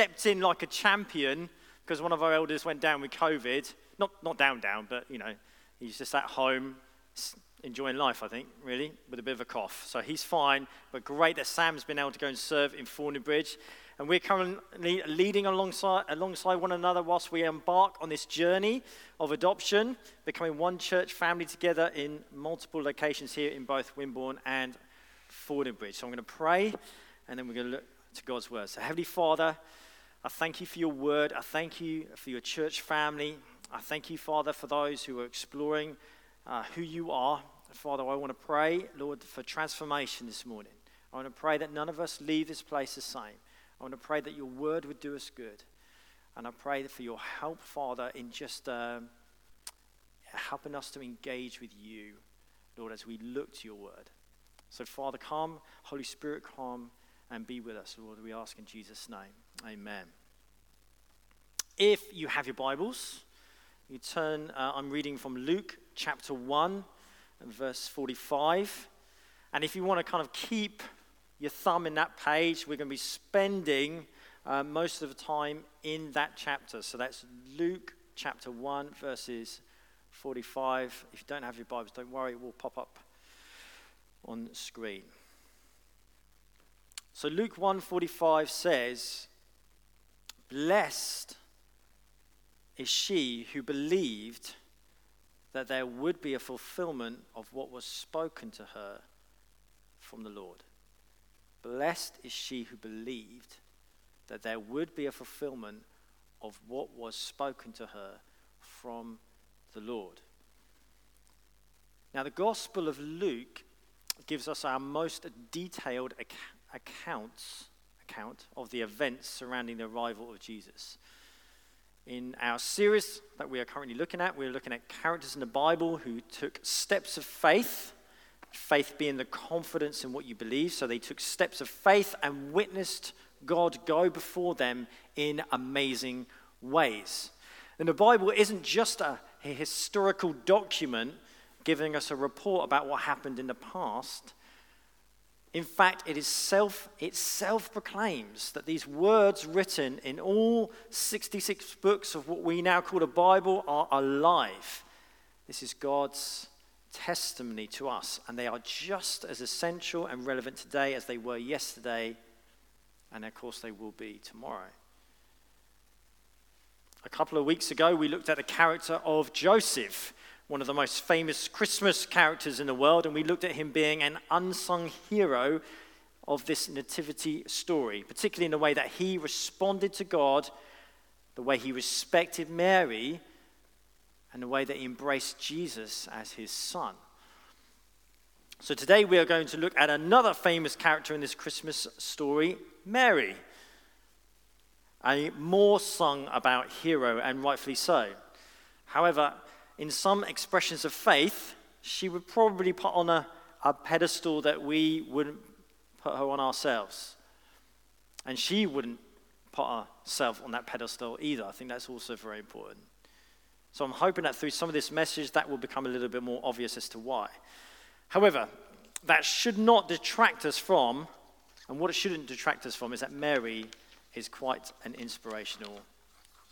stepped in like a champion because one of our elders went down with COVID. Not, not down, down, but, you know, he's just at home enjoying life, I think, really, with a bit of a cough. So he's fine, but great that Sam's been able to go and serve in Forney And we're currently leading alongside, alongside one another whilst we embark on this journey of adoption, becoming one church family together in multiple locations here in both Wimborne and Forney So I'm going to pray, and then we're going to look to God's word. So, Heavenly Father, I thank you for your word. I thank you for your church family. I thank you, Father, for those who are exploring uh, who you are. Father, I want to pray, Lord, for transformation this morning. I want to pray that none of us leave this place the same. I want to pray that your word would do us good. And I pray for your help, Father, in just uh, helping us to engage with you, Lord, as we look to your word. So, Father, come. Holy Spirit, come and be with us, Lord. We ask in Jesus' name. Amen. If you have your Bibles, you turn, uh, I'm reading from Luke chapter 1 and verse 45. And if you want to kind of keep your thumb in that page, we're going to be spending uh, most of the time in that chapter. So that's Luke chapter 1, verses 45. If you don't have your Bibles, don't worry, it will pop up on screen. So Luke 1:45 says, "Blessed is she who believed that there would be a fulfillment of what was spoken to her from the Lord. Blessed is she who believed that there would be a fulfillment of what was spoken to her from the Lord. Now, the Gospel of Luke gives us our most detailed ac- accounts, account of the events surrounding the arrival of Jesus. In our series that we are currently looking at, we're looking at characters in the Bible who took steps of faith, faith being the confidence in what you believe. So they took steps of faith and witnessed God go before them in amazing ways. And the Bible isn't just a, a historical document giving us a report about what happened in the past. In fact, it is self, it self proclaims that these words written in all 66 books of what we now call the Bible are alive. This is God's testimony to us, and they are just as essential and relevant today as they were yesterday, and of course, they will be tomorrow. A couple of weeks ago, we looked at the character of Joseph one of the most famous Christmas characters in the world, and we looked at him being an unsung hero of this nativity story, particularly in the way that he responded to God, the way he respected Mary, and the way that he embraced Jesus as his son. So today we are going to look at another famous character in this Christmas story, Mary. A more sung about hero, and rightfully so. However, in some expressions of faith, she would probably put on a, a pedestal that we wouldn't put her on ourselves. And she wouldn't put herself on that pedestal either. I think that's also very important. So I'm hoping that through some of this message, that will become a little bit more obvious as to why. However, that should not detract us from, and what it shouldn't detract us from, is that Mary is quite an inspirational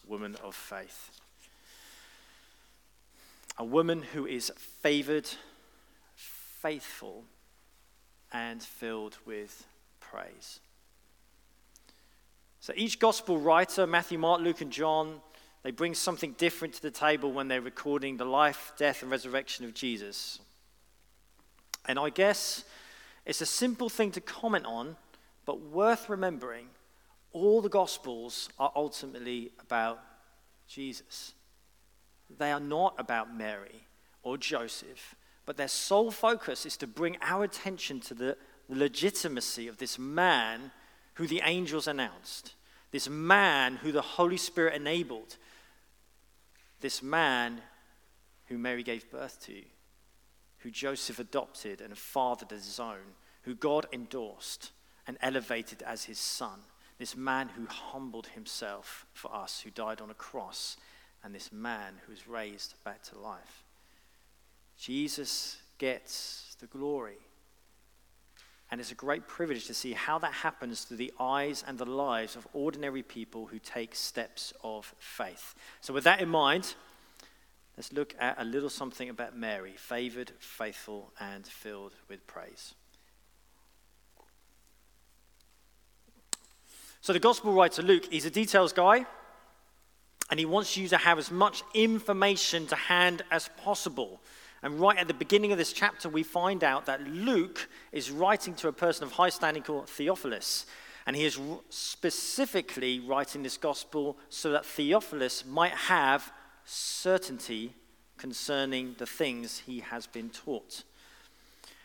woman of faith a woman who is favored, faithful, and filled with praise. So each gospel writer, Matthew, Mark, Luke, and John, they bring something different to the table when they're recording the life, death, and resurrection of Jesus. And I guess it's a simple thing to comment on, but worth remembering all the gospels are ultimately about Jesus. They are not about Mary or Joseph, but their sole focus is to bring our attention to the legitimacy of this man who the angels announced, this man who the Holy Spirit enabled, this man who Mary gave birth to, who Joseph adopted and fathered as his own, who God endorsed and elevated as his son, this man who humbled himself for us, who died on a cross and this man who is raised back to life. Jesus gets the glory. And it's a great privilege to see how that happens through the eyes and the lives of ordinary people who take steps of faith. So, with that in mind, let's look at a little something about Mary favored, faithful, and filled with praise. So, the gospel writer Luke, he's a details guy, and he wants you to have as much information to hand as possible. And right at the beginning of this chapter, we find out that Luke is writing to a person of high standing called Theophilus. And he is specifically writing this gospel so that Theophilus might have certainty concerning the things he has been taught.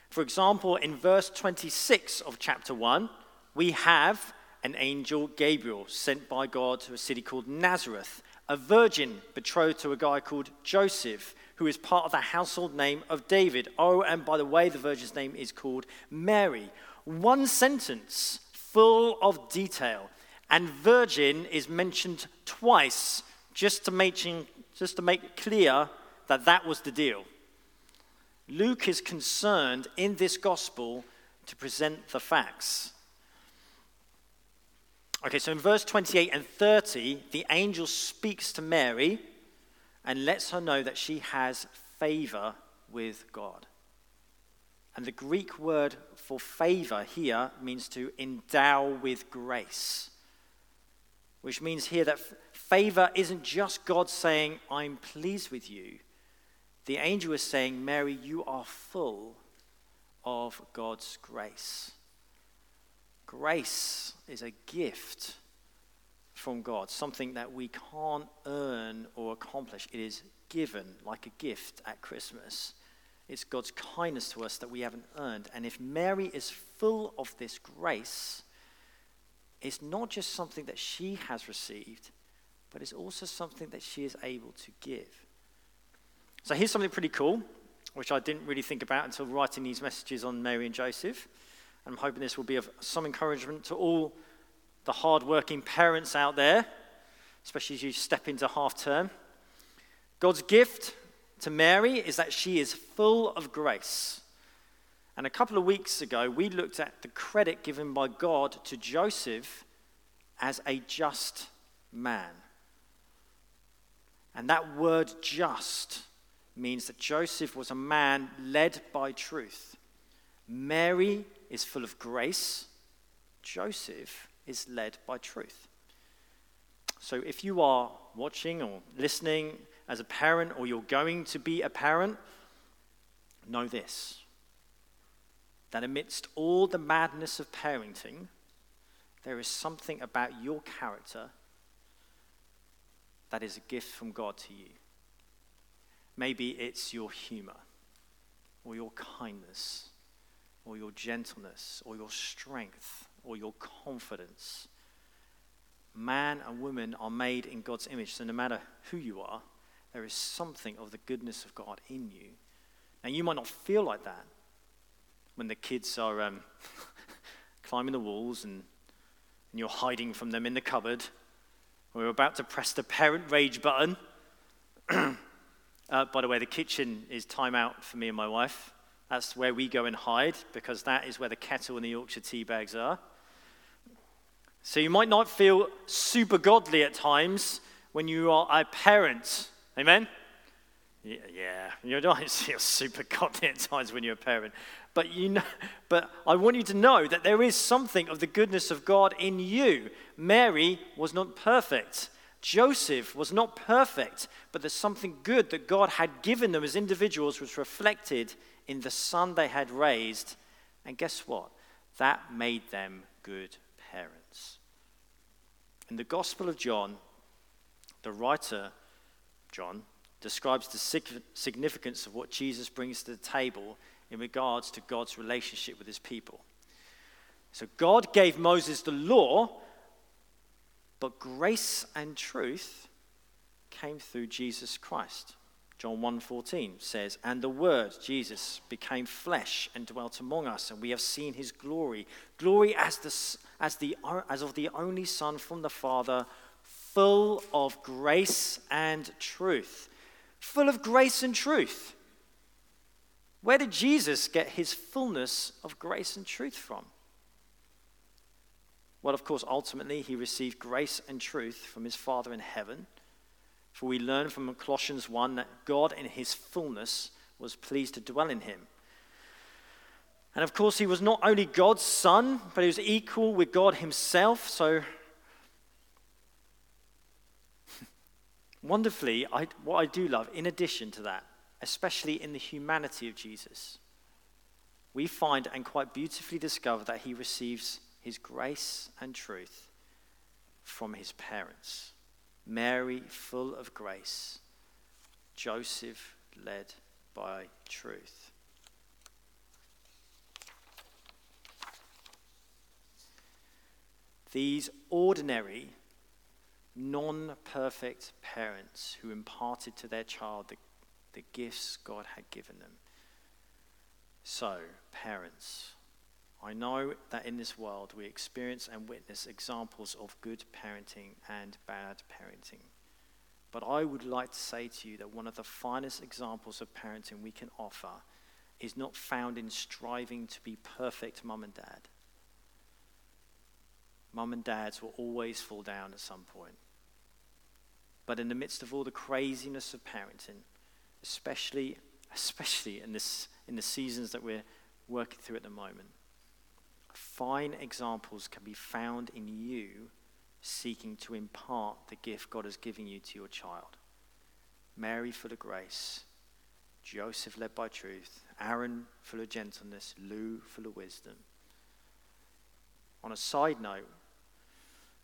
For example, in verse 26 of chapter 1, we have an angel Gabriel sent by God to a city called Nazareth, a virgin betrothed to a guy called Joseph who is part of the household name of David. Oh, and by the way, the virgin's name is called Mary. One sentence full of detail, and virgin is mentioned twice just to make, just to make clear that that was the deal. Luke is concerned in this gospel to present the facts. Okay, so in verse 28 and 30, the angel speaks to Mary and lets her know that she has favor with God. And the Greek word for favor here means to endow with grace, which means here that favor isn't just God saying, I'm pleased with you. The angel is saying, Mary, you are full of God's grace. Grace is a gift from God, something that we can't earn or accomplish. It is given like a gift at Christmas. It's God's kindness to us that we haven't earned. And if Mary is full of this grace, it's not just something that she has received, but it's also something that she is able to give. So here's something pretty cool, which I didn't really think about until writing these messages on Mary and Joseph. I'm hoping this will be of some encouragement to all the hard-working parents out there, especially as you step into half term. God's gift to Mary is that she is full of grace. And a couple of weeks ago, we looked at the credit given by God to Joseph as a just man. And that word just means that Joseph was a man led by truth. Mary is full of grace. Joseph is led by truth. So if you are watching or listening as a parent or you're going to be a parent, know this that amidst all the madness of parenting, there is something about your character that is a gift from God to you. Maybe it's your humor or your kindness or your gentleness or your strength or your confidence. Man and woman are made in God's image, so no matter who you are, there is something of the goodness of God in you. Now, you might not feel like that when the kids are um, climbing the walls and, and you're hiding from them in the cupboard, you're about to press the parent rage button. uh, by the way, the kitchen is time out for me and my wife. That's where we go and hide because that is where the kettle and the Yorkshire tea bags are. So you might not feel super godly at times when you are a parent. Amen? Yeah, you don't feel super godly at times when you're a parent. But, you know, but I want you to know that there is something of the goodness of God in you. Mary was not perfect. Joseph was not perfect, but there's something good that God had given them as individuals, was reflected in the son they had raised. And guess what? That made them good parents. In the Gospel of John, the writer, John, describes the significance of what Jesus brings to the table in regards to God's relationship with his people. So God gave Moses the law, but grace and truth came through Jesus Christ. John 1:14 says, "And the word Jesus became flesh and dwelt among us, and we have seen his glory, glory as the as the as of the only son from the Father, full of grace and truth." Full of grace and truth. Where did Jesus get his fullness of grace and truth from? Well, of course, ultimately, he received grace and truth from his Father in heaven. For we learn from Colossians 1 that God, in his fullness, was pleased to dwell in him. And of course, he was not only God's son, but he was equal with God himself. So, wonderfully, I, what I do love, in addition to that, especially in the humanity of Jesus, we find and quite beautifully discover that he receives his grace and truth from his parents. Mary, full of grace, Joseph, led by truth. These ordinary, non perfect parents who imparted to their child the the gifts God had given them. So, parents, I know that in this world we experience and witness examples of good parenting and bad parenting. But I would like to say to you that one of the finest examples of parenting we can offer is not found in striving to be perfect mum and dad. Mum and dads will always fall down at some point. But in the midst of all the craziness of parenting, especially, especially in, this, in the seasons that we're working through at the moment. Fine examples can be found in you seeking to impart the gift God has given you to your child. Mary, full of grace. Joseph, led by truth. Aaron, full of gentleness. Lou, full of wisdom. On a side note,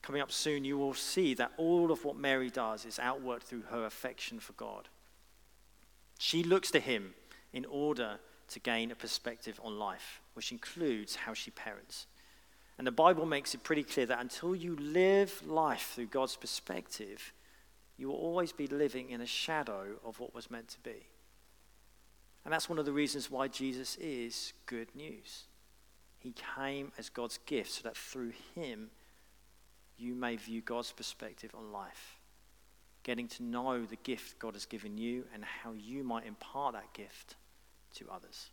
coming up soon, you will see that all of what Mary does is outworked through her affection for God. She looks to him in order to gain a perspective on life, which includes how she parents. And the Bible makes it pretty clear that until you live life through God's perspective, you will always be living in a shadow of what was meant to be. And that's one of the reasons why Jesus is good news. He came as God's gift so that through him you may view God's perspective on life getting to know the gift God has given you and how you might impart that gift to others.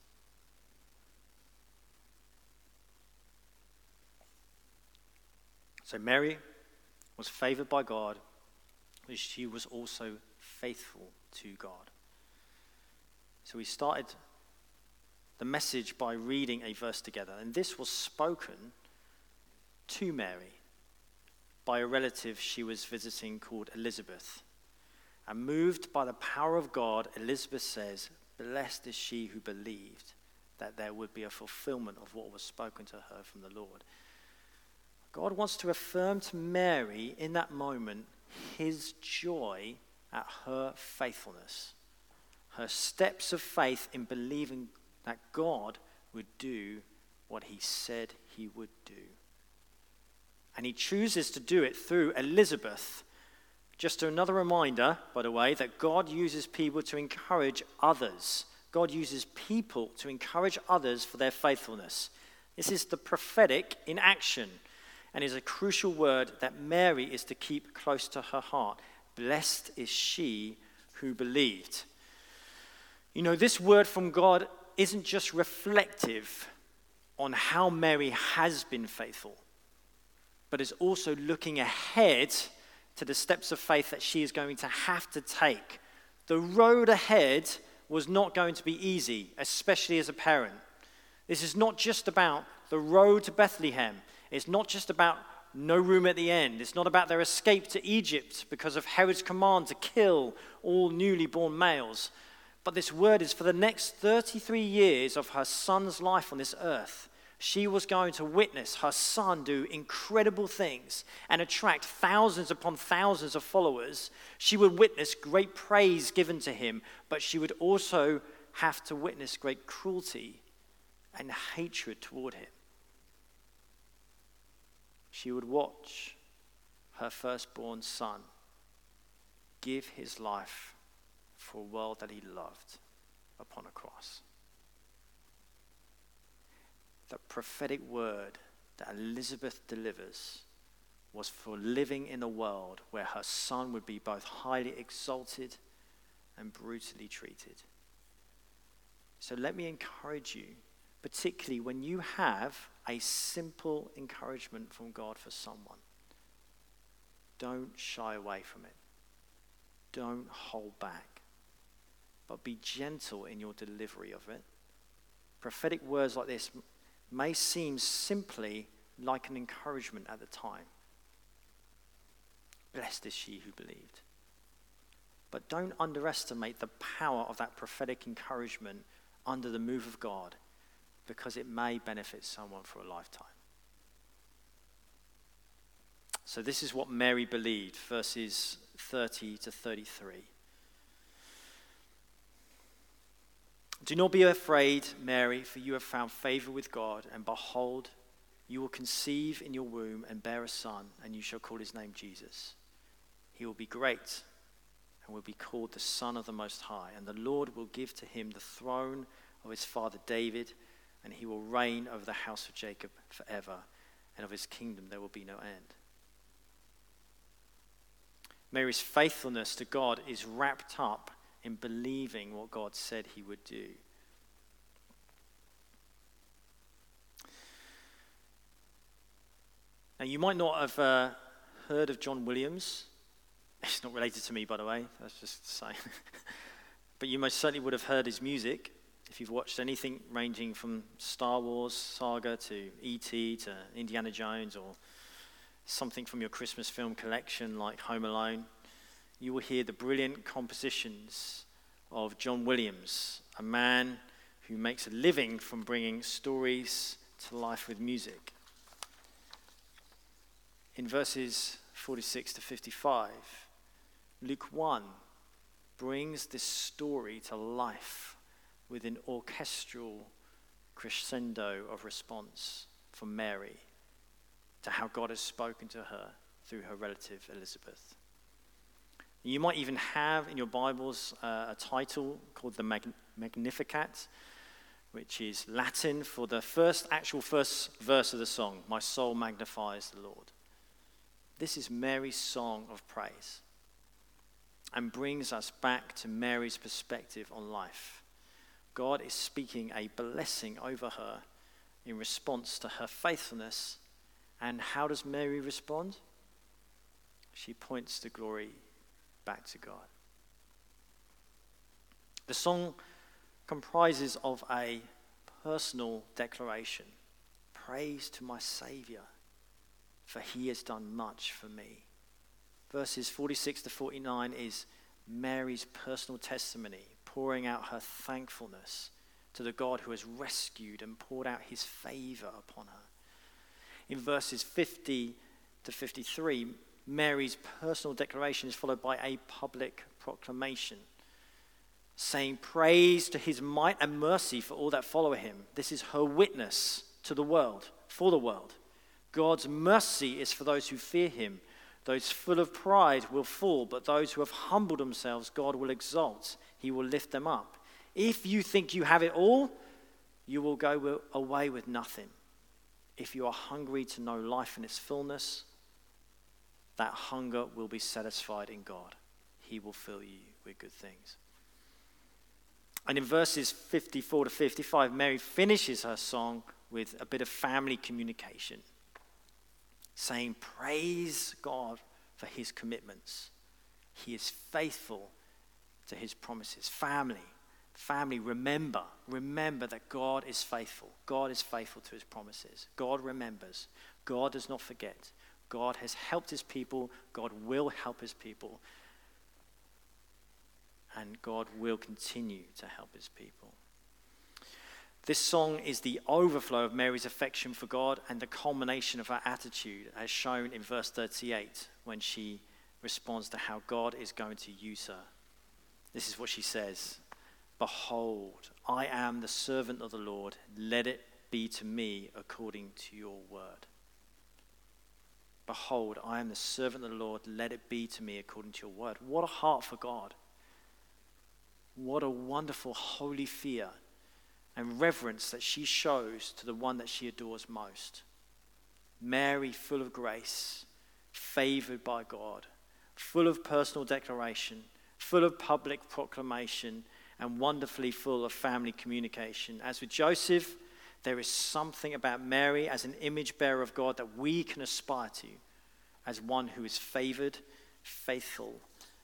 So Mary was favored by God, but she was also faithful to God. So we started the message by reading a verse together, and this was spoken to Mary by a relative she was visiting called Elizabeth. And moved by the power of God, Elizabeth says, Blessed is she who believed that there would be a fulfillment of what was spoken to her from the Lord. God wants to affirm to Mary in that moment his joy at her faithfulness, her steps of faith in believing that God would do what he said he would do. And he chooses to do it through Elizabeth just another reminder, by the way, that God uses people to encourage others. God uses people to encourage others for their faithfulness. This is the prophetic in action and is a crucial word that Mary is to keep close to her heart. Blessed is she who believed. You know, this word from God isn't just reflective on how Mary has been faithful, but is also looking ahead to the steps of faith that she is going to have to take. The road ahead was not going to be easy, especially as a parent. This is not just about the road to Bethlehem. It's not just about no room at the end. It's not about their escape to Egypt because of Herod's command to kill all newly born males. But this word is for the next 33 years of her son's life on this earth she was going to witness her son do incredible things and attract thousands upon thousands of followers. She would witness great praise given to him, but she would also have to witness great cruelty and hatred toward him. She would watch her firstborn son give his life for a world that he loved upon a cross the prophetic word that Elizabeth delivers was for living in a world where her son would be both highly exalted and brutally treated. So let me encourage you, particularly when you have a simple encouragement from God for someone. Don't shy away from it. Don't hold back, but be gentle in your delivery of it. Prophetic words like this may seem simply like an encouragement at the time. Blessed is she who believed. But don't underestimate the power of that prophetic encouragement under the move of God because it may benefit someone for a lifetime. So, this is what Mary believed, verses 30 to 33. Do not be afraid, Mary, for you have found favor with God, and behold, you will conceive in your womb and bear a son, and you shall call his name Jesus. He will be great and will be called the Son of the Most High, and the Lord will give to him the throne of his father David, and he will reign over the house of Jacob forever, and of his kingdom there will be no end. Mary's faithfulness to God is wrapped up in believing what God said he would do. Now, you might not have uh, heard of John Williams. He's not related to me, by the way, that's just to say. but you most certainly would have heard his music if you've watched anything ranging from Star Wars saga to E.T. to Indiana Jones or something from your Christmas film collection like Home Alone, you will hear the brilliant compositions of John Williams, a man who makes a living from bringing stories to life with music. In verses 46 to 55, Luke 1 brings this story to life with an orchestral crescendo of response from Mary to how God has spoken to her through her relative Elizabeth. You might even have in your Bibles uh, a title called the Mag- Magnificat, which is Latin for the first actual first verse of the song My soul magnifies the Lord. This is Mary's song of praise and brings us back to Mary's perspective on life. God is speaking a blessing over her in response to her faithfulness. And how does Mary respond? She points the glory back to God. The song comprises of a personal declaration Praise to my Savior, for he has done much for me verses 46 to 49 is Mary's personal testimony, pouring out her thankfulness to the God who has rescued and poured out his favor upon her. In verses 50 to 53, Mary's personal declaration is followed by a public proclamation, saying praise to his might and mercy for all that follow him. This is her witness to the world, for the world. God's mercy is for those who fear him those full of pride will fall, but those who have humbled themselves, God will exalt. He will lift them up. If you think you have it all, you will go away with nothing. If you are hungry to know life in its fullness, that hunger will be satisfied in God. He will fill you with good things. And in verses 54 to 55, Mary finishes her song with a bit of family communication saying, Praise God for his commitments. He is faithful to his promises. Family, family, remember, remember that God is faithful. God is faithful to his promises. God remembers. God does not forget. God has helped his people. God will help his people. And God will continue to help his people. This song is the overflow of Mary's affection for God and the culmination of her attitude, as shown in verse 38 when she responds to how God is going to use her. This is what she says Behold, I am the servant of the Lord. Let it be to me according to your word. Behold, I am the servant of the Lord. Let it be to me according to your word. What a heart for God. What a wonderful, holy fear and reverence that she shows to the one that she adores most. Mary, full of grace, favored by God, full of personal declaration, full of public proclamation, and wonderfully full of family communication. As with Joseph, there is something about Mary as an image bearer of God that we can aspire to as one who is favored, faithful,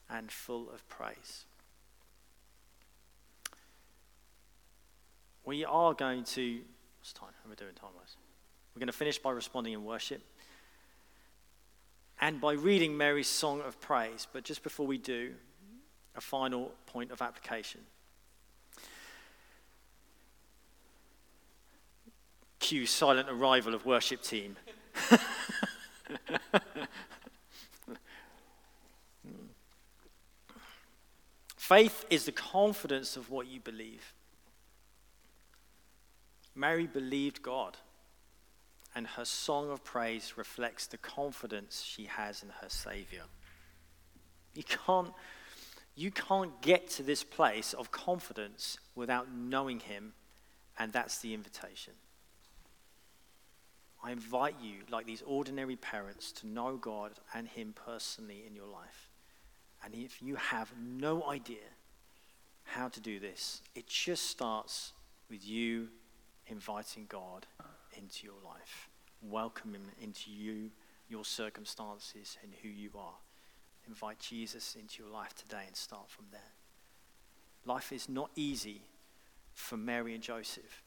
and full of praise. We are going to, what's time? How are we doing time wise? We're going to finish by responding in worship and by reading Mary's song of praise. But just before we do, a final point of application. Cue silent arrival of worship team. Faith is the confidence of what you believe. Mary believed God, and her song of praise reflects the confidence she has in her Savior. You can't, you can't get to this place of confidence without knowing Him, and that's the invitation. I invite you, like these ordinary parents, to know God and Him personally in your life. And if you have no idea how to do this, it just starts with you inviting God into your life. Welcome Him into you, your circumstances, and who you are. Invite Jesus into your life today and start from there. Life is not easy for Mary and Joseph,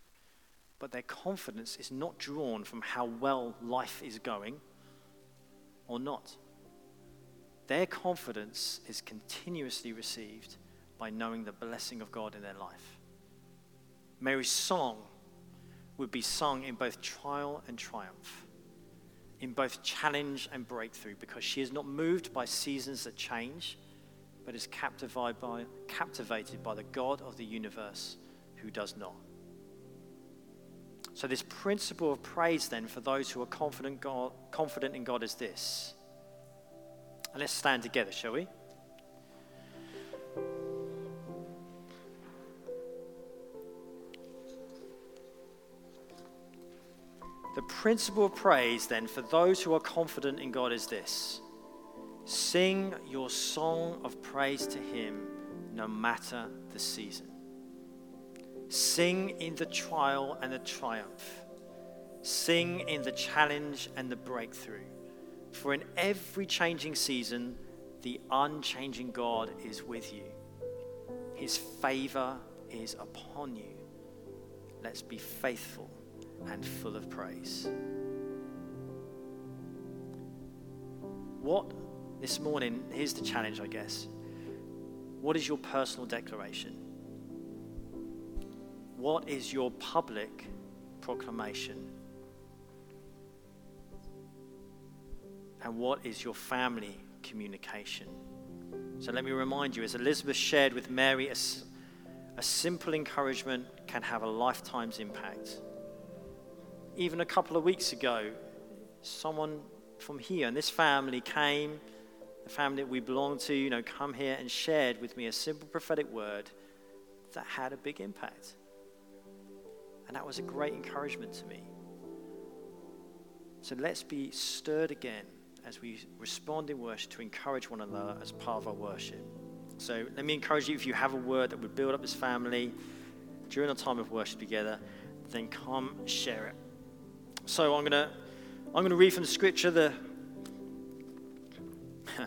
but their confidence is not drawn from how well life is going or not. Their confidence is continuously received by knowing the blessing of God in their life. Mary's song would be sung in both trial and triumph, in both challenge and breakthrough, because she is not moved by seasons that change, but is captivated by, captivated by the God of the universe who does not. So, this principle of praise, then, for those who are confident, God, confident in God, is this. And let's stand together, shall we? The principle of praise, then, for those who are confident in God is this sing your song of praise to Him no matter the season. Sing in the trial and the triumph. Sing in the challenge and the breakthrough. For in every changing season, the unchanging God is with you. His favor is upon you. Let's be faithful and full of praise. What, this morning, here's the challenge, I guess. What is your personal declaration? What is your public proclamation? And what is your family communication? So let me remind you, as Elizabeth shared with Mary, a, a simple encouragement can have a lifetime's impact even a couple of weeks ago, someone from here and this family came, the family that we belong to, you know, come here and shared with me a simple prophetic word that had a big impact. And that was a great encouragement to me. So let's be stirred again as we respond in worship to encourage one another as part of our worship. So let me encourage you if you have a word that would build up this family during a time of worship together, then come share it. So I'm gonna I'm gonna read from the scripture the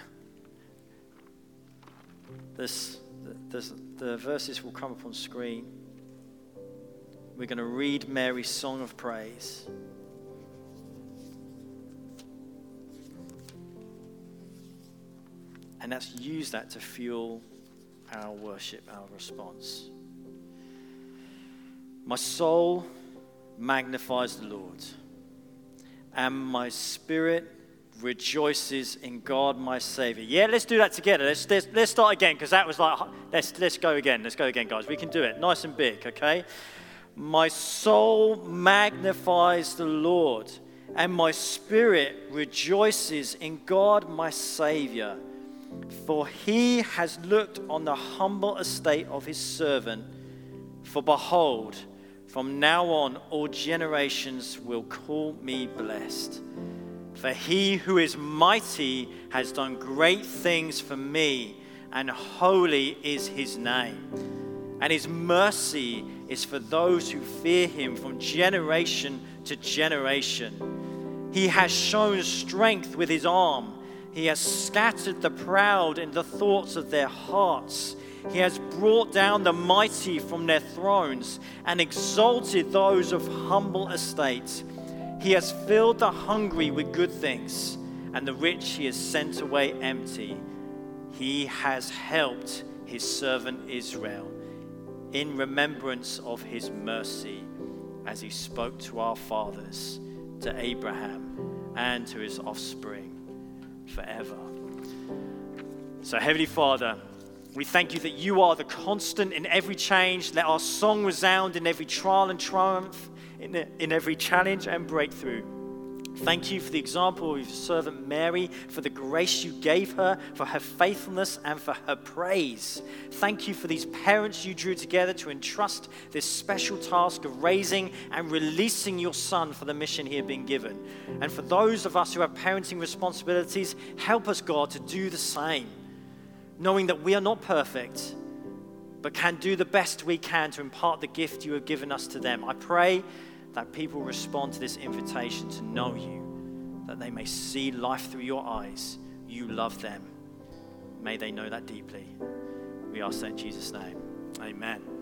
this, this the verses will come up on screen. We're going to read Mary's song of praise. And let's use that to fuel our worship, our response. My soul magnifies the Lord and my spirit rejoices in God my Savior. Yeah, let's do that together. Let's, let's, let's start again because that was like, let's, let's go again. Let's go again, guys. We can do it nice and big, okay? My soul magnifies the Lord, and my spirit rejoices in God my Savior. For he has looked on the humble estate of his servant. For behold, from now on, all generations will call me blessed. For he who is mighty has done great things for me, and holy is his name. and his mercy is for those who fear him from generation to generation. He has shown strength with his arm. He has scattered the proud in the thoughts of their hearts. He has brought down the mighty from their thrones and exalted those of humble estate. He has filled the hungry with good things, and the rich he has sent away empty. He has helped his servant Israel in remembrance of his mercy as he spoke to our fathers, to Abraham, and to his offspring forever. So, Heavenly Father, we thank you that you are the constant in every change. Let our song resound in every trial and triumph, in, in every challenge and breakthrough. Thank you for the example of your servant Mary, for the grace you gave her, for her faithfulness, and for her praise. Thank you for these parents you drew together to entrust this special task of raising and releasing your son for the mission he had been given. And for those of us who have parenting responsibilities, help us, God, to do the same, knowing that we are not perfect, but can do the best we can to impart the gift you have given us to them. I pray that people respond to this invitation to know you, that they may see life through your eyes. You love them. May they know that deeply. We ask that in Jesus' name. Amen.